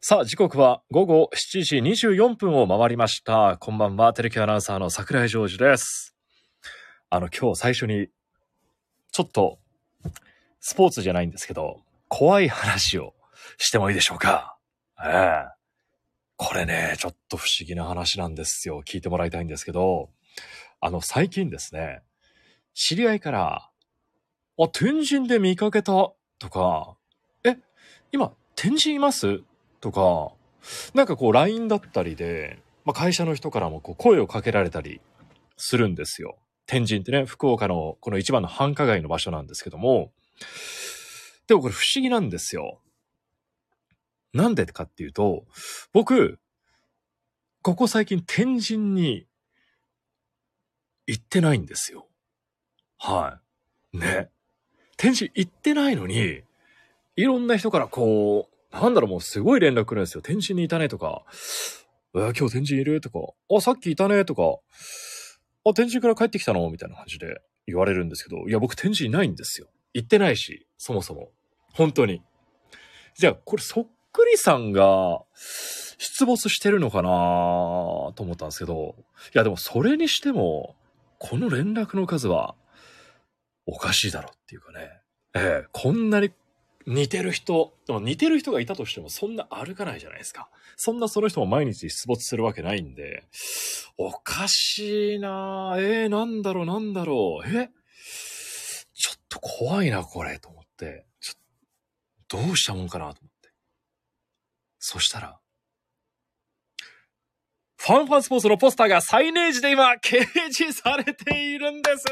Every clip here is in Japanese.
さあ、時刻は午後7時24分を回りました。こんばんは、テレキアナウンサーの桜井ジョージです。あの、今日最初に、ちょっと、スポーツじゃないんですけど、怖い話をしてもいいでしょうか？ええこれね、ちょっと不思議な話なんですよ。聞いてもらいたいんですけど、あの、最近ですね、知り合いから、あ、天神で見かけたとか、え、今、天神います？とか、なんかこう LINE だったりで、まあ、会社の人からもこう声をかけられたりするんですよ。天神ってね、福岡のこの一番の繁華街の場所なんですけども、でもこれ不思議なんですよ。なんでかっていうと、僕、ここ最近天神に行ってないんですよ。はい。ね。天神行ってないのに、いろんな人からこう、なんだろう、もうすごい連絡来るんですよ。天神にいたねとか、えー今日天神いる？とか、あ、さっきいたねとか、あ、天神から帰ってきたの？みたいな感じで言われるんですけど、いや、僕天神いないんですよ。行ってないし、そもそも。本当に。じゃあ、これそっくりさんが出没してるのかな？と思ったんですけど、いや、でもそれにしても、この連絡の数はおかしいだろっていうかね。ええこんなに似てる人、でも似てる人がいたとしてもそんな歩かないじゃないですか。そんなその人も毎日出没するわけないんで、おかしいなぁ。えー、なんだろう、なんだろう。え？ちょっと怖いな、これ、と思って。ちょっとどうしたもんかな、と思って。そしたら、ファンファンスポーツのポスターがサイネージで今、掲示されているんです。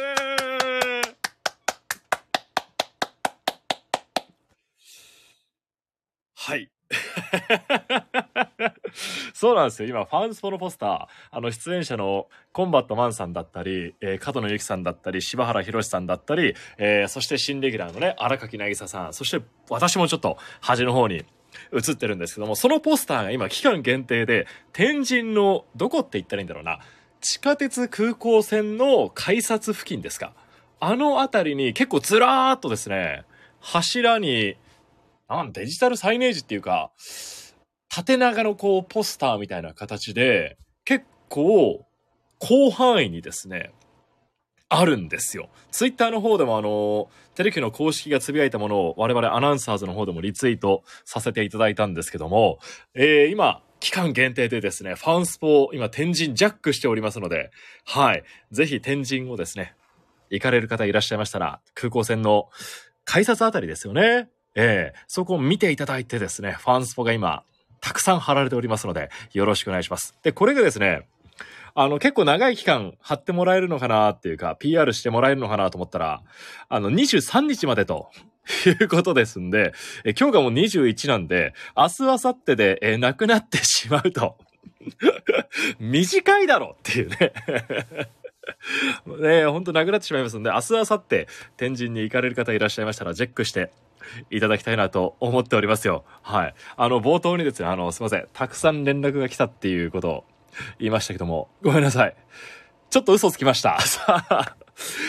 はい。そうなんですよ。今、ファンスポのポスター、あの、出演者のコンバットマンさんだったり、えー、角野ゆきさんだったり、柴原博さんだったり、えー、そして新レギュラーのね、荒垣渚さん、そして私もちょっと端の方に映ってるんですけども、そのポスターが今、期間限定で、天神の、どこって言ったらいいんだろうな、地下鉄空港線の改札付近ですか。あの辺りに結構ずらーっとですね、柱に、なんデジタルサイネージっていうか、縦長のこうポスターみたいな形で、結構広範囲にですね、あるんですよ。ツイッターの方でもあの、テレキの公式がつぶやいたものを我々アナウンサーズの方でもリツイートさせていただいたんですけども、えー、今、期間限定でですね、ファンスポ今天神ジャックしておりますので、はい。ぜひ天神をですね、行かれる方いらっしゃいましたら、空港線の改札あたりですよね。ええそこを見ていただいてですね、ファンスポが今、たくさん貼られておりますので、よろしくお願いします。で、これがですね、あの、結構長い期間貼ってもらえるのかなっていうか、PR してもらえるのかなと思ったら、あの、23日までと。いうことですんで、え今日がもう21なんで、明日、明後日で、えなくなってしまうと。短いだろっていうね。ねほんとなくなってしまいますんで、明日、明後日、天神に行かれる方いらっしゃいましたら、チェックしていただきたいなと思っておりますよ。はい。あの、冒頭にですね、あの、すいません。たくさん連絡が来たっていうことを言いましたけども、ごめんなさい。ちょっと嘘つきました。さあ、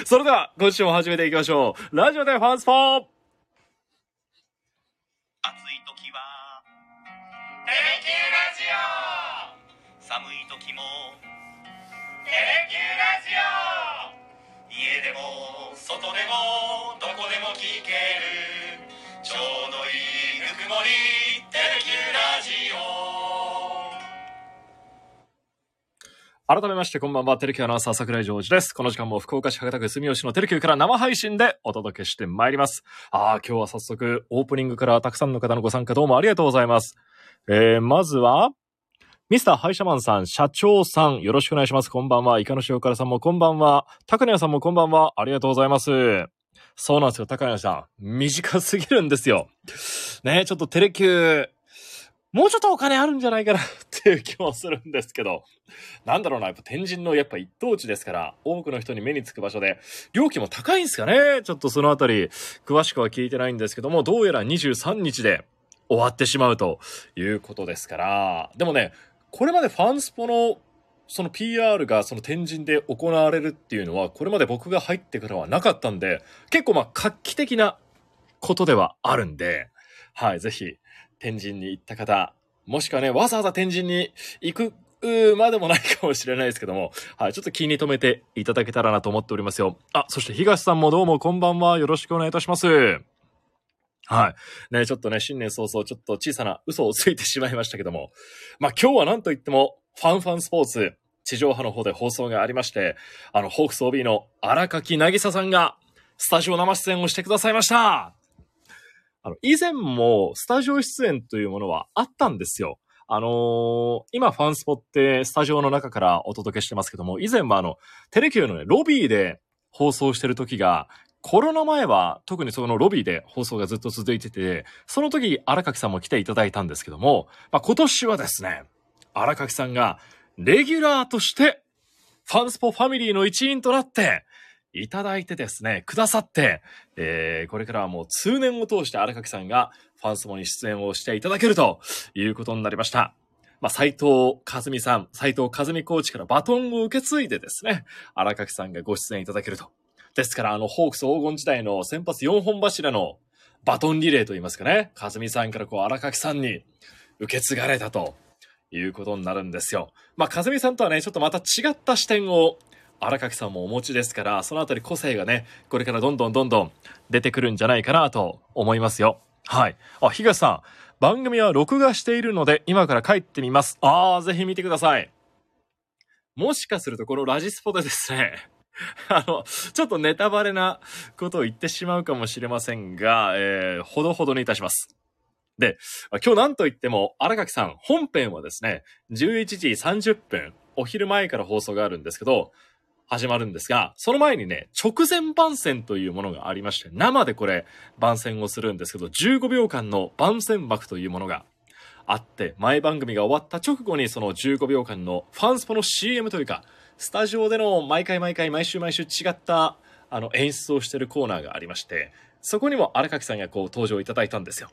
それでは、今週も始めていきましょう。ラジオでファンスポー暑い時は「テレキューラジオ」寒い時も「テレキューラジオ」家でも外でもどこでも聞けるちょうどいいぬくもり「テレキュラジオ」改めまして、こんばんは。テレキュアナウンサー、桜井ジョージです。この時間も福岡市博多区住吉のテレキューから生配信でお届けしてまいります。ああ、今日は早速、オープニングからたくさんの方のご参加どうもありがとうございます。えー、まずは、ミスターハイシャマンさん、社長さん、よろしくお願いします。こんばんは。イカの塩辛さんもこんばんは。高根さんもこんばんは。ありがとうございます。そうなんですよ、高根さん。短すぎるんですよ。ねちょっとテレキュー、もうちょっとお金あるんじゃないかな っていう気もするんですけど。なんだろうな、やっぱ天神のやっぱ一等地ですから、多くの人に目につく場所で、料金も高いんですかねちょっとそのあたり、詳しくは聞いてないんですけども、どうやら23日で終わってしまうということですから、でもね、これまでファンスポのその PR がその天神で行われるっていうのは、これまで僕が入ってからはなかったんで、結構まあ画期的なことではあるんで、はい、ぜひ、天神に行った方、もしくはね、わざわざ天神に行くまでもないかもしれないですけども、はい、ちょっと気に留めていただけたらなと思っておりますよ。あ、そして東さんもどうもこんばんは。よろしくお願いいたします。はい。ね、ちょっとね、新年早々、ちょっと小さな嘘をついてしまいましたけども。まあ、今日はなんといっても、ファンファンスポーツ、地上波の方で放送がありまして、あの、ホークス OB の荒垣なぎささんが、スタジオ生出演をしてくださいました。あの、以前もスタジオ出演というものはあったんですよ。あのー今ファンスポってスタジオの中からお届けしてますけども、以前はあの、テレキューのね、ロビーで放送してる時が、コロナ前は特にそのロビーで放送がずっと続いてて、その時荒垣さんも来ていただいたんですけども、まあ、今年はですね、荒垣さんがレギュラーとしてファンスポファミリーの一員となっていただいてですね、くださって、えー、これからはもう通年を通して荒垣さんがファンスポに出演をしていただけるということになりました。まあ、斉藤和美さん、斉藤和美コーチからバトンを受け継いでですね、荒垣さんがご出演いただけると。ですから、あの、ホークス黄金時代の先発4本柱のバトンリレーといいますかね、和美さんからこう荒垣さんに受け継がれたということになるんですよ。まあ、和美さんとはね、ちょっとまた違った視点を荒垣さんもお持ちですから、そのあたり個性がね、これからどんどんどんどん出てくるんじゃないかなと思いますよ。はい。あ、東さん、番組は録画しているので、今から帰ってみます。あー、ぜひ見てください。もしかすると、このラジスポでですね、あの、ちょっとネタバレなことを言ってしまうかもしれませんが、えー、ほどほどにいたします。で、今日なんといっても、荒垣さん、本編はですね、11時30分、お昼前から放送があるんですけど、始まるんですが、その前にね、直前番宣というものがありまして、生でこれ、番宣をするんですけど、15秒間の番宣枠というものがあって、前番組が終わった直後にその15秒間のファンスポの CM というか、スタジオでの毎回毎回毎週毎週違ったあの演出をしてるコーナーがありまして、そこにも荒垣さんがこう登場いただいたんですよ。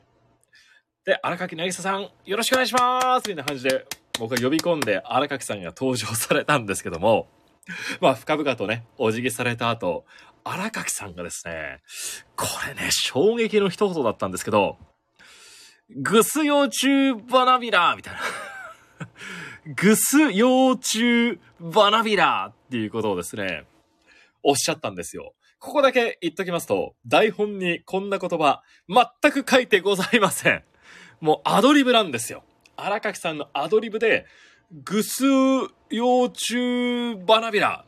で、荒垣渚さん、よろしくお願いしますみたいな感じで、僕が呼び込んで荒垣さんが登場されたんですけども、まあ、深々とね、お辞儀された後、荒垣さんがですね、これね、衝撃の一言だったんですけど、グス幼虫バナビラみたいな。グス幼虫バナビラっていうことをですね、おっしゃったんですよ。ここだけ言っときますと、台本にこんな言葉、全く書いてございません。もうアドリブなんですよ。荒垣さんのアドリブで、グス幼虫バナビラ。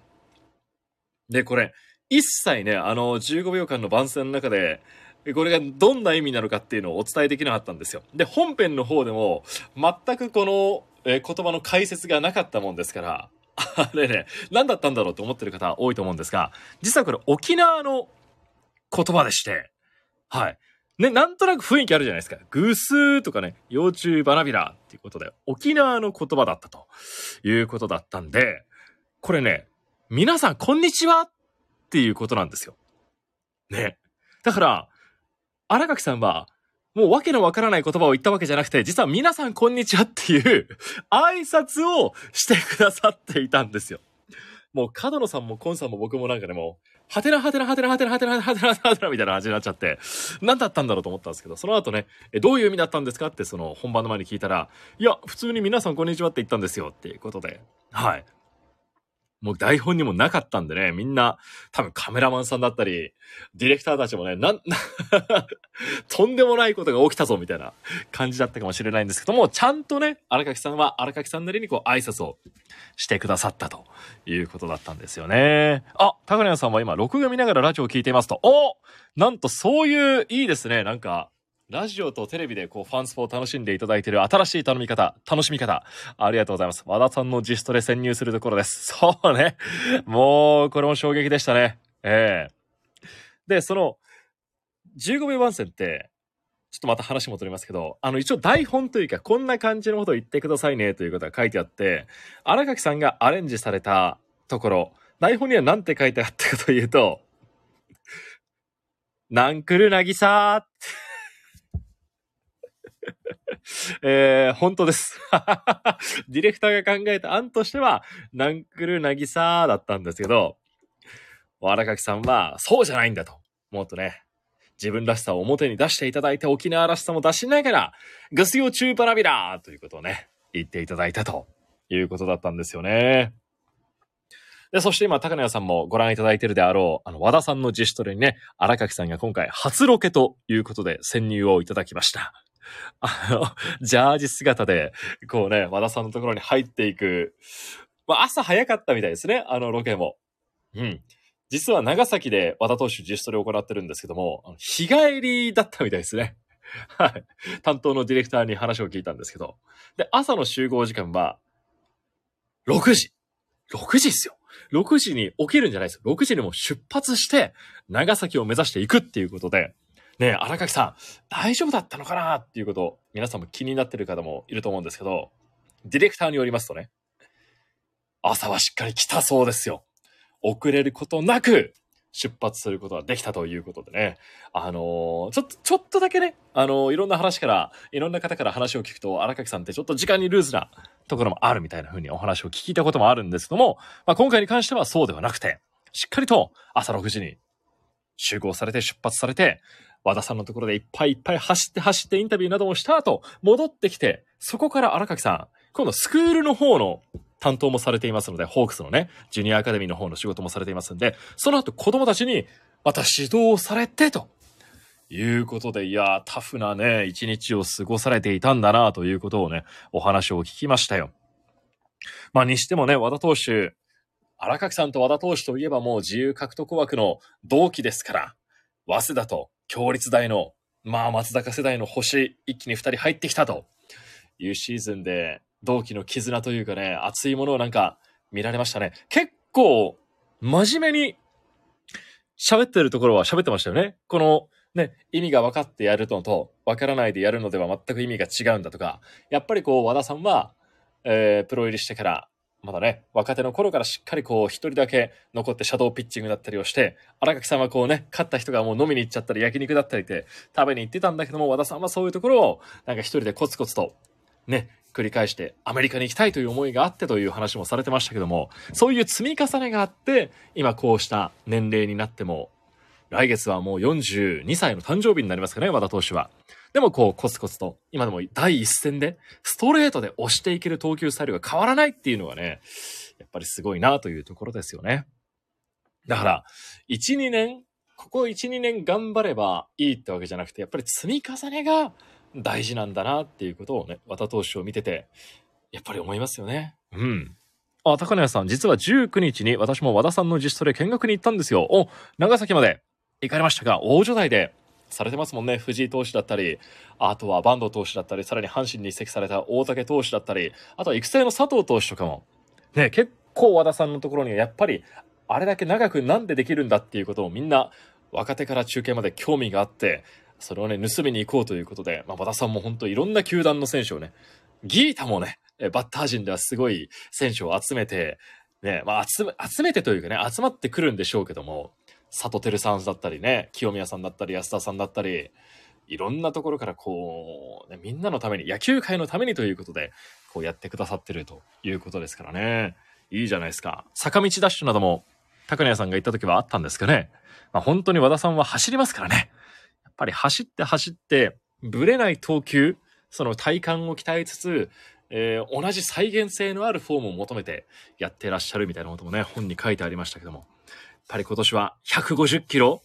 で、これ、一切ね、あの、15秒間の番宣の中で、これがどんな意味なのかっていうのをお伝えできなかったんですよ。で、本編の方でも、全くこの、えー言葉の解説がなかったもんですから、あれね、何だったんだろうと思ってる方多いと思うんですが、実はこれ沖縄の言葉でして、はい。ね、なんとなく雰囲気あるじゃないですか。グースーとかね、幼虫バナビラっていうことで、沖縄の言葉だったということだったんで、これね、皆さんこんにちはっていうことなんですよ。ね。だから、荒垣さんは、もうわけのわからない言葉を言ったわけじゃなくて、実は皆さんこんにちはっていう挨拶をしてくださっていたんですよ。もう角野さんもコンさんも僕もなんかね、もう、はてなはてなはてなはてなはてなはてなはてなみたいな感じになっちゃって、何だったんだろうと思ったんですけど、その後ね、えどういう意味だったんですかってその本番の前に聞いたら、いや、普通に皆さんこんにちはって言ったんですよっていうことで、はい。もう台本にもなかったんでね、みんな、多分カメラマンさんだったり、ディレクターたちもね、なん、とんでもないことが起きたぞみたいな感じだったかもしれないんですけども、ちゃんとね、荒垣さんは荒垣さんなりにこう挨拶をしてくださったということだったんですよね。あ、高谷さんは今、録画見ながらラジオを聞いていますと、おなんとそういう、いいですね、なんか、ラジオとテレビでこうファンスポを楽しんでいただいている新しい頼み方、楽しみ方、ありがとうございます。和田さんの自主トレ潜入するところです。そうね。もう、これも衝撃でしたね。ええで、その、15秒番宣って、ちょっとまた話戻りますけど、あの、一応台本というか、こんな感じのことを言ってくださいねということが書いてあって、荒垣さんがアレンジされたところ、台本には何て書いてあったかというと、なんくるなぎさー えー、本当です。ディレクターが考えた案としては、なんくるなぎさーだったんですけど、荒垣さんは、そうじゃないんだと。もっとね、自分らしさを表に出していただいて沖縄らしさも出しながら、グスヨチューパラビラーということをね、言っていただいたということだったんですよね。で、そして今、高野さんもご覧いただいているであろう、あの、和田さんの自主トレにね、荒垣さんが今回初ロケということで潜入をいただきました。あの、ジャージ姿で、こうね、和田さんのところに入っていく。まあ、朝早かったみたいですね、あのロケも。うん。実は長崎で和田投手自主トレを行ってるんですけども、日帰りだったみたいですね。はい。担当のディレクターに話を聞いたんですけど。で、朝の集合時間は、6時。6時っすよ。6時に起きるんじゃないですよ。6時にも出発して、長崎を目指していくっていうことで、ね、荒垣さん、大丈夫だったのかな？っていうことを、皆さんも気になってる方もいると思うんですけど、ディレクターによりますとね、朝はしっかり来たそうですよ。遅れることなく、出発することができたということでね。あのー、ちょっと、ちょっとだけね、あのー、いろんな話から、いろんな方から話を聞くと、荒垣さんってちょっと時間にルーズなところもあるみたいな風にお話を聞いたこともあるんですけども、まあ、今回に関してはそうではなくて、しっかりと朝6時に集合されて出発されて、和田さんのところでいっぱいいっぱい走って走ってインタビューなどもした後、戻ってきて、そこから荒垣さん、今度スクールの方の担当もされていますので、ホークスのね、ジュニアアカデミーの方の仕事もされていますんで、その後子供たちにまた指導されてと。いうことで、いやータフなね、一日を過ごされていたんだな、ということをね、お話を聞きましたよ。まあ、にしてもね、和田投手、荒垣さんと和田投手といえばもう自由獲得枠の同期ですから、早稲田と強立大の、まあ、松坂世代の星、一気に二人入ってきたというシーズンで、同期の絆というかね、熱いものをなんか見られましたね。結構、真面目に喋ってるところは喋ってましたよね。この、ね、意味が分かってやるのと、分からないでやるのでは全く意味が違うんだとか、やっぱりこう、和田さんは、えー、プロ入りしてから、まだね、若手の頃からしっかりこう、一人だけ残ってシャドーピッチングだったりをして、荒垣さんはこうね、勝った人がもう飲みに行っちゃったり、焼肉だったりって食べに行ってたんだけども、和田さんはそういうところを、なんか一人でコツコツと、ね、繰り返してアメリカに行きたいという思いがあってという話もされてましたけども、そういう積み重ねがあって、今こうした年齢になっても、来月はもう42歳の誕生日になりますかね、和田投手は。でもこうコツコツと、今でも第一線で、ストレートで押していける投球スタイルが変わらないっていうのがね、やっぱりすごいなというところですよね。だから、1、2年、ここ1、2年頑張ればいいってわけじゃなくて、やっぱり積み重ねが大事なんだなっていうことをね、和田投手を見てて、やっぱり思いますよね。うん。あ、高根さん、実は19日に私も和田さんの自主トレ見学に行ったんですよ。お、長崎まで行かれましたが、大所台でされてますもんね。藤井投手だったり、あとは坂東投手だったり、さらに阪神に移籍された大竹投手だったり、あとは育成の佐藤投手とかも、ね、結構和田さんのところにはやっぱり、あれだけ長くなんでできるんだっていうことをみんな若手から中継まで興味があって、それをね、盗みに行こうということで、まあ、和田さんも本当いろんな球団の選手をね、ギータもね、バッター陣ではすごい選手を集めて、ね、まあ集め、集めてというかね、集まってくるんでしょうけども、佐藤輝さんだったりね、清宮さんだったり、安田さんだったり、いろんなところからこう、ね、みんなのために、野球界のためにということで、こうやってくださってるということですからね。いいじゃないですか。坂道ダッシュなども、高根さんが行った時はあったんですかね。まあ、本当に和田さんは走りますからね。やっぱり走って走って、ぶれない投球、その体幹を鍛えつつ、えー、同じ再現性のあるフォームを求めてやってらっしゃるみたいなこともね、本に書いてありましたけども、っぱり今年は150キロ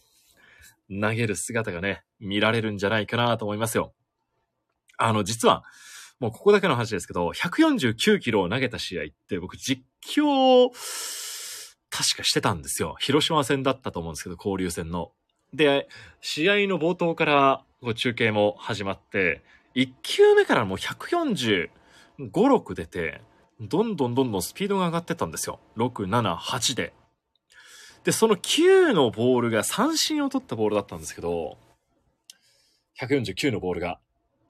投げる姿がね、見られるんじゃないかなと思いますよ。あの、実は、もうここだけの話ですけど、149キロを投げた試合って僕実況、確かしてたんですよ。広島戦だったと思うんですけど、交流戦の。で、試合の冒頭から中継も始まって、1球目からもう145、6出て、どんどんどんどんスピードが上がってたんですよ。6、7、8で。で、その9のボールが三振を取ったボールだったんですけど、149のボールが。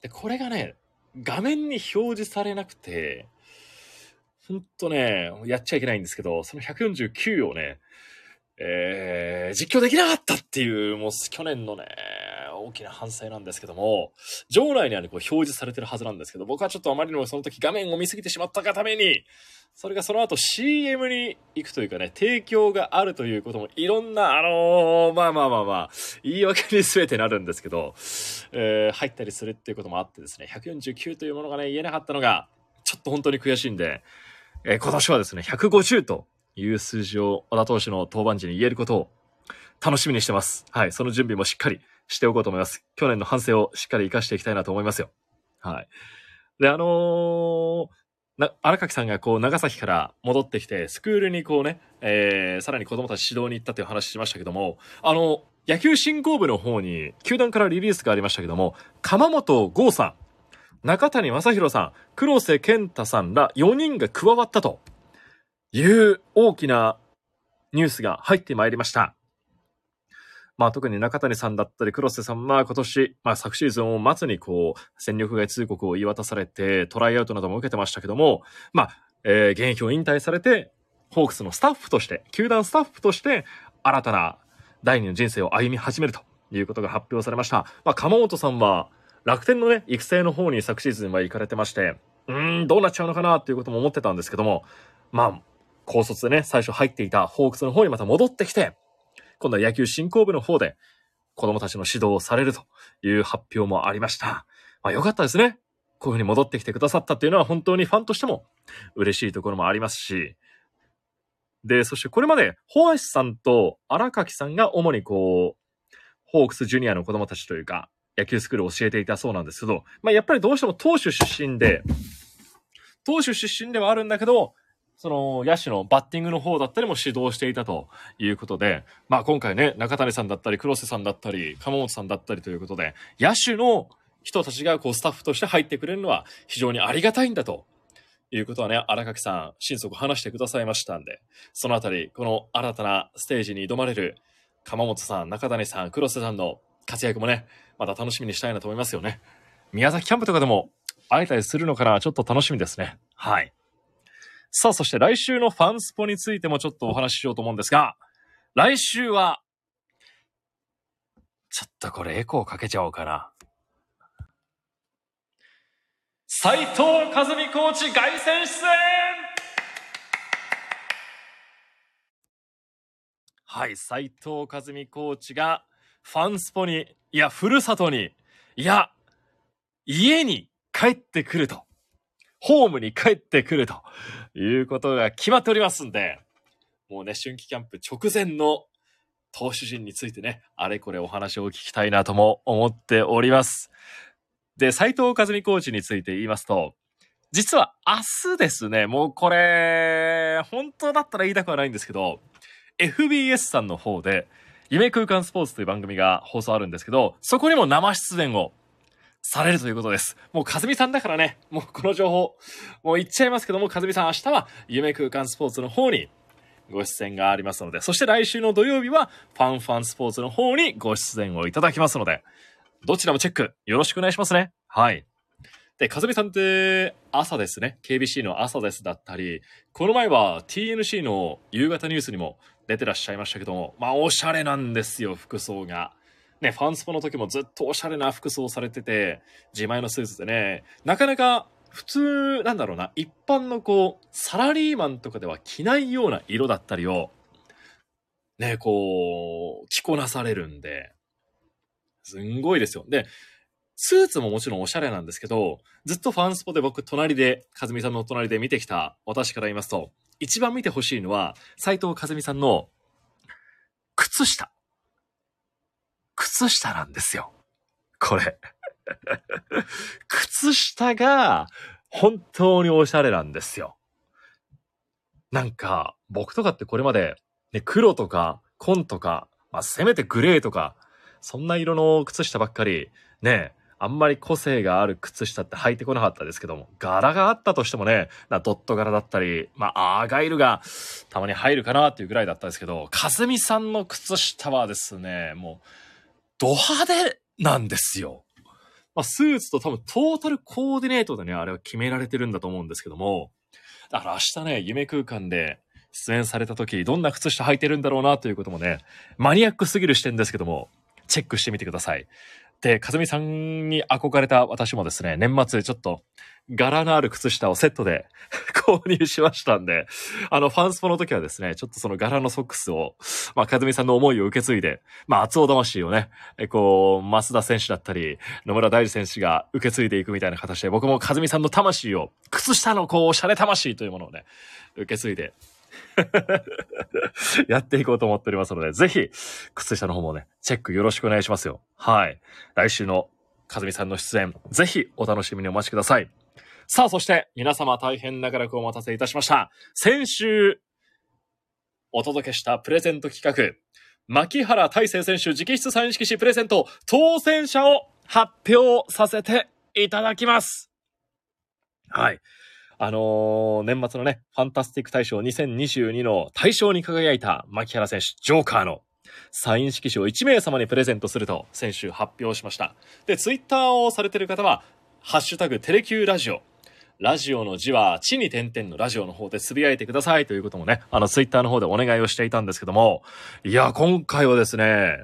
で、これがね、画面に表示されなくて、ほんとね、やっちゃいけないんですけど、その149をね、えー、実況できなかったっていう、もう去年のね、大きな反省なんですけども、場内にはね、こう表示されてるはずなんですけど、僕はちょっとあまりにもその時画面を見すぎてしまったがために、それがその後 CM に行くというかね、提供があるということもいろんな、あのーまあまあまあまあ、言い訳に全てなるんですけど、えー入ったりするっていうこともあってですね、149というものがね、言えなかったのが、ちょっと本当に悔しいんで、えー今年はですね、150という数字を小田投手の登板時に言えることを楽しみにしてます。はい。その準備もしっかりしておこうと思います。去年の反省をしっかり活かしていきたいなと思いますよ。はい。で、あのーな、荒垣さんがこう、長崎から戻ってきて、スクールにこうね、えー、さらに子供たち指導に行ったという話しましたけども、あの、野球振興部の方に、球団からリリースがありましたけども、鎌本剛さん、中谷正宏さん、黒瀬健太さんら4人が加わったという大きなニュースが入ってまいりました。まあ特に中谷さんだったり黒瀬さんは今年、まあ昨シーズンを末にこう、戦力外通告を言い渡されて、トライアウトなども受けてましたけども、まあ、えー現役を引退されて、ホークスのスタッフとして、球団スタッフとして、新たな第二の人生を歩み始めるということが発表されました。まあ、鎌本さんは、楽天のね、育成の方に昨シーズンは行かれてまして、うーん、どうなっちゃうのかなっていうことも思ってたんですけども、まあ、高卒でね、最初入っていたホークスの方にまた戻ってきて、今度は野球振興部の方で子供たちの指導をされるという発表もありました。まあよかったですね。こういうふうに戻ってきてくださったっていうのは本当にファンとしても嬉しいところもありますし、で、そしてこれまで、ホアシさんと荒垣さんが主にこう、ホークスジュニアの子供たちというか、野球スクールを教えていたそうなんですけど、まあやっぱりどうしても投手出身で、投手出身ではあるんだけど、その野手のバッティングの方だったりも指導していたということで、まあ今回ね、中谷さんだったり、黒瀬さんだったり、鎌本さんだったりということで、野手の人たちがこうスタッフとして入ってくれるのは非常にありがたいんだということはね、荒垣さん、心底話してくださいましたんで、そのあたり、この新たなステージに挑まれる鎌本さん、中谷さん、黒瀬さんの活躍もね、また楽しみにしたいなと思いますよね。宮崎キャンプとかでも会えたりするのかな、ちょっと楽しみですね。はい。さあ、そして来週のファンスポについてもちょっとお話ししようと思うんですが、来週は、ちょっとこれエコーかけちゃおうかな。斉藤和美コーチ凱旋出演はい、斉藤和美コーチがファンスポに、いや、ふるさとに、いや、家に帰ってくると。ホームに帰ってくるということが決まっておりますんで、もうね、春季キャンプ直前の投手陣についてね、あれこれお話を聞きたいなとも思っております。で、斉藤和美コーチについて言いますと、実は明日ですね、もうこれ、本当だったら言いたくはないんですけど、FBS さんの方で、夢空間スポーツという番組が放送あるんですけど、そこにも生出演をされるということです。もう、かずみさんだからね、もうこの情報、もう言っちゃいますけども、かずみさん明日は夢空間スポーツの方にご出演がありますので、そして来週の土曜日はファンファンスポーツの方にご出演をいただきますので、どちらもチェックよろしくお願いしますね。はい。で、かずみさんって朝ですね。KBC の朝ですだったり、この前は TNC の夕方ニュースにも出てらっしゃいましたけども、まあおしゃれなんですよ、服装が。ね、ファンスポの時もずっとおしゃれな服装されてて、自前のスーツでね、なかなか普通、なんだろうな、一般のこう、サラリーマンとかでは着ないような色だったりを、ね、こう、着こなされるんで、すんごいですよ。で、スーツももちろんおしゃれなんですけど、ずっとファンスポで僕隣で、かずみさんの隣で見てきた私から言いますと、一番見てほしいのは、斎藤かずみさんの靴下。靴下なんですよ。これ。靴下が本当におしゃれなんですよ。なんか、僕とかってこれまで、ね、黒とか紺とか、まあ、せめてグレーとか、そんな色の靴下ばっかり、ね、あんまり個性がある靴下って履いてこなかったですけども、柄があったとしてもね、なドット柄だったり、まあ、アーガイルがたまに入るかなっていうぐらいだったんですけど、かずみさんの靴下はですね、もう、ド派手なんですよ。まあ、スーツと多分トータルコーディネートでね、あれは決められてるんだと思うんですけども、だから明日ね、夢空間で出演された時、どんな靴下履いてるんだろうなということもね、マニアックすぎる視点ですけども、チェックしてみてください。で、かずみさんに憧れた私もですね、年末ちょっと柄のある靴下をセットで 購入しましたんで、あの、ファンスポの時はですね、ちょっとその柄のソックスを、まあ、かずみさんの思いを受け継いで、まあ、熱男魂をね、えこう、増田選手だったり、野村大地選手が受け継いでいくみたいな形で、僕もかずみさんの魂を、靴下のこう、洒落魂というものをね、受け継いで、やっていこうと思っておりますので、ぜひ、靴下の方もね、チェックよろしくお願いしますよ。はい。来週のかずみさんの出演、ぜひお楽しみにお待ちください。さあ、そして、皆様大変長らくお待たせいたしました。先週、お届けしたプレゼント企画、牧原大成選手直筆サイン色紙プレゼント当選者を発表させていただきます。はい。あのー年末のね、ファンタスティック大賞2022の大賞に輝いた牧原選手、ジョーカーのサイン色紙を1名様にプレゼントすると先週発表しました。で、ツイッターをされている方は、ハッシュタグテレキューラジオ。ラジオの字は地に点々のラジオの方でつぶやいてくださいということもね、あのツイッターの方でお願いをしていたんですけども、いや、今回はですね、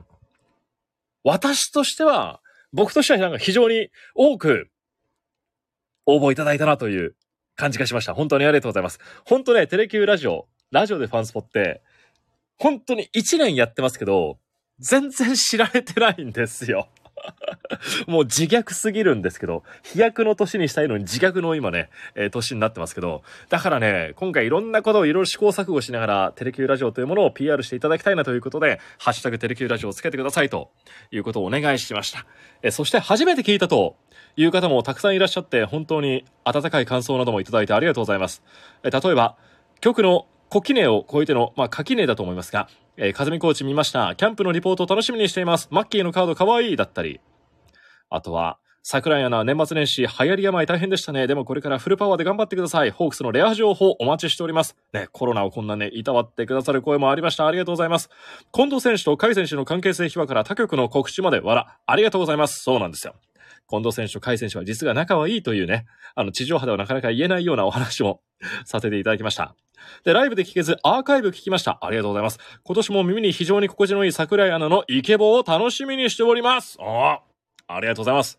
私としては、僕としてはなんか非常に多く応募いただいたなという感じがしました。本当にありがとうございます。本当ね、テレキューラジオ、ラジオでファンスポって、本当に1年やってますけど、全然知られてないんですよ。もう自虐すぎるんですけど、飛躍の年にしたいのに自虐の今ね、えー年になってますけど、だからね、今回いろんなことをいろいろ試行錯誤しながら、テレキューラジオというものを PR していただきたいなということで、ハッシュタグテレキューラジオをつけてくださいということをお願いしました。えーそして初めて聞いたという方もたくさんいらっしゃって、本当に温かい感想などもいただいてありがとうございます。えー例えば、局の小ネを超えての、まあ、垣根だと思いますが、えー、風見コーチ見ました。キャンプのリポート楽しみにしています。マッキーのカードかわいいだったり、あとは、桜井アナ、年末年始、流行り病大変でしたね。でもこれからフルパワーで頑張ってください。ホークスのレア情報お待ちしております。ね、コロナをこんなね、いたわってくださる声もありました。ありがとうございます。近藤選手と甲斐選手の関係性秘話から他局の告知まで、わら、ありがとうございます。そうなんですよ。近藤選手と甲斐選手は実は仲はいいというね、あの、地上波ではなかなか言えないようなお話もさせていただきました。で、ライブで聞けず、アーカイブ聞きました。ありがとうございます。今年も耳に非常に心地のいい桜井アナのイケボを楽しみにしております。ああ、ありがとうございます。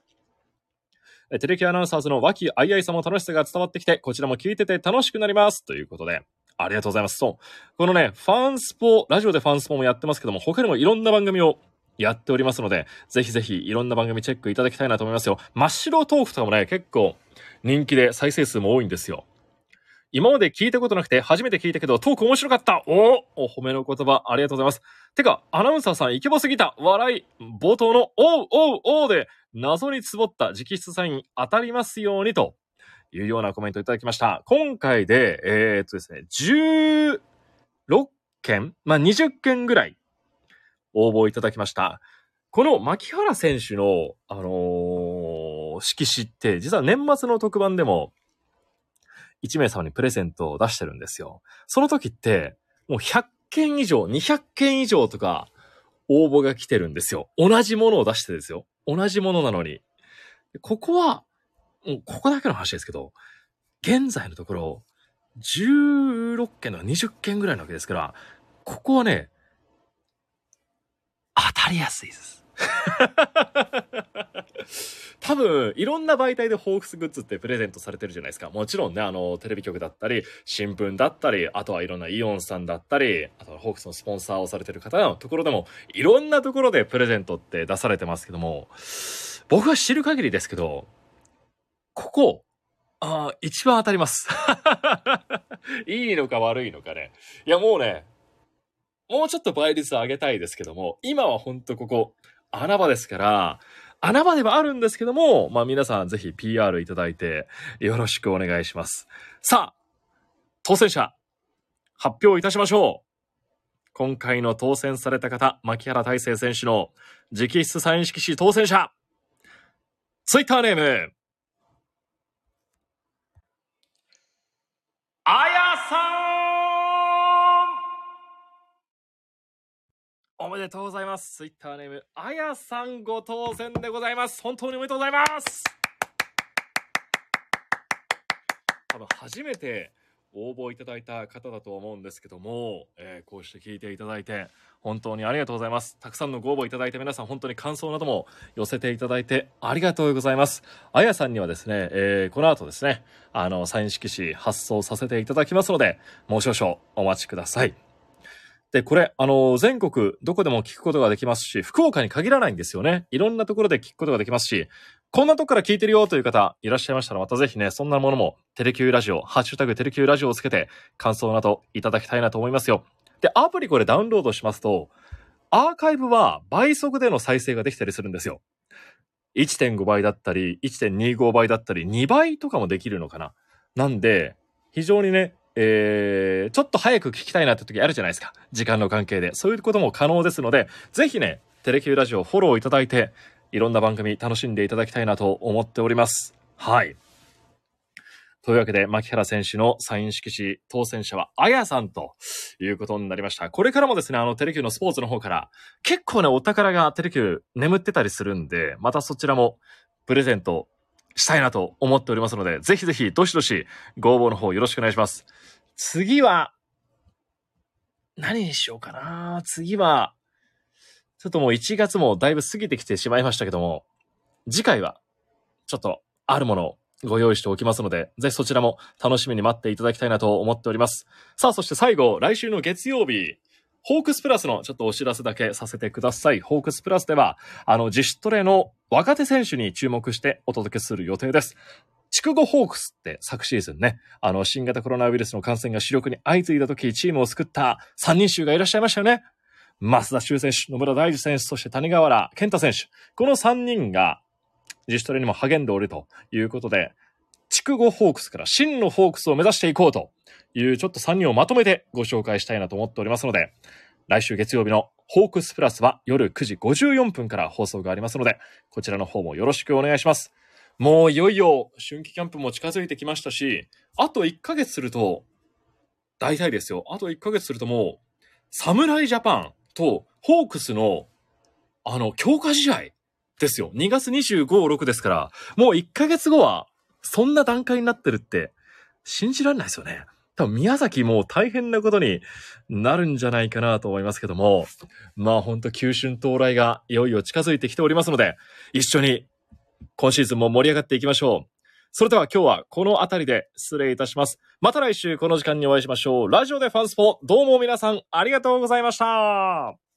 テレキアナウンサーズの和気あいあいさも楽しさが伝わってきて、こちらも聞いてて楽しくなります。ということで、ありがとうございます。そう。このね、ファンスポ、ラジオでファンスポもやってますけども、他にもいろんな番組をやっておりますので、ぜひぜひいろんな番組チェックいただきたいなと思いますよ。真っ白トークとかもね、結構人気で再生数も多いんですよ。今まで聞いたことなくて初めて聞いたけどトーク面白かったおお褒めの言葉ありがとうございます。てか、アナウンサーさんイケボすぎた笑い冒頭のおうおうおうで謎につぼった直筆サイン当たりますようにというようなコメントいただきました。今回で、えー、っとですね、16件まあ、20件ぐらい応募いただきました。この牧原選手の、あのー色紙って、実は年末の特番でも、1名様にプレゼントを出してるんですよ。その時って、もう100件以上、200件以上とか、応募が来てるんですよ。同じものを出してですよ。同じものなのに。ここは、もうここだけの話ですけど、現在のところ、16件の20件ぐらいなわけですから、ここはね、当たりやすいです。多分、いろんな媒体でホークスグッズってプレゼントされてるじゃないですか。もちろんね、あの、テレビ局だったり、新聞だったり、あとはいろんなイオンさんだったり、あとはホークスのスポンサーをされてる方のところでも、いろんなところでプレゼントって出されてますけども、僕は知る限りですけど、ここ、あ一番当たります。いいのか悪いのかね。いや、もうね、もうちょっと倍率上げたいですけども、今はほんとここ、穴場ですから、穴場ではあるんですけども、まあ皆さんぜひ PR いただいてよろしくお願いします。さあ、当選者、発表いたしましょう。今回の当選された方、牧原大成選手の直筆サイン色紙当選者、ツイッターネーム、おめでとうございます。ツイッターネーム、あやさんご当選でございます。本当におめでとうございます。多分初めて応募いただいた方だと思うんですけども、えーこうして聞いていただいて、本当にありがとうございます。たくさんのご応募いただいて皆さん本当に感想なども寄せていただいてありがとうございます。あやさんにはですね、えーこの後ですね、あの、サイン色紙発送させていただきますので、もう少々お待ちください。で、これ、あの、全国どこでも聞くことができますし、福岡に限らないんですよね。いろんなところで聞くことができますし、こんなとこから聞いてるよという方いらっしゃいましたら、またぜひね、そんなものも、テレキューラジオ、ハッシュタグテレキューラジオをつけて、感想などいただきたいなと思いますよ。で、アプリこれダウンロードしますと、アーカイブは倍速での再生ができたりするんですよ。1.5倍だったり、1.25倍だったり、2倍とかもできるのかな。なんで、非常にね、えー、ちょっと早く聞きたいなって時あるじゃないですか。時間の関係で。そういうことも可能ですので、ぜひね、テレキューラジオフォローいただいて、いろんな番組楽しんでいただきたいなと思っております。はい。というわけで、牧原選手のサイン色紙当選者は、あやさんということになりました。これからもですね、あの、テレキューのスポーツの方から、結構ね、お宝がテレキュー眠ってたりするんで、またそちらもプレゼントしたいなと思っておりますので、ぜひぜひ、どしどしご応募の方よろしくお願いします。次は、何にしようかな次は、ちょっともう1月もだいぶ過ぎてきてしまいましたけども、次回は、ちょっと、あるものをご用意しておきますので、ぜひそちらも楽しみに待っていただきたいなと思っております。さあ、そして最後、来週の月曜日、ホークスプラスのちょっとお知らせだけさせてください。ホークスプラスでは、あの、自主トレの若手選手に注目してお届けする予定です。筑後ホークスって昨シーズンね、あの、新型コロナウイルスの感染が主力に相次いだ時、チームを救った3人衆がいらっしゃいましたよね。増田修選手、野村大地選手、そして谷川原健太選手。この3人が自主トレにも励んでおるということで、筑後ホークスから真のホークスを目指していこうというちょっと3人をまとめてご紹介したいなと思っておりますので、来週月曜日のホークスプラスは夜9時54分から放送がありますので、こちらの方もよろしくお願いします。もういよいよ春季キャンプも近づいてきましたし、あと1ヶ月すると、大体ですよ。あと1ヶ月するともう、侍ジャパンとホークスの、あの、強化試合ですよ。2月25、6ですから、もう1ヶ月後は、そんな段階になってるって、信じられないですよね。多分宮崎も大変なことになるんじゃないかなと思いますけども、まあほんと旧春到来がいよいよ近づいてきておりますので、一緒に今シーズンも盛り上がっていきましょう。それでは今日はこの辺りで失礼いたします。また来週この時間にお会いしましょう。ラジオでファンスポ、どうも皆さんありがとうございました。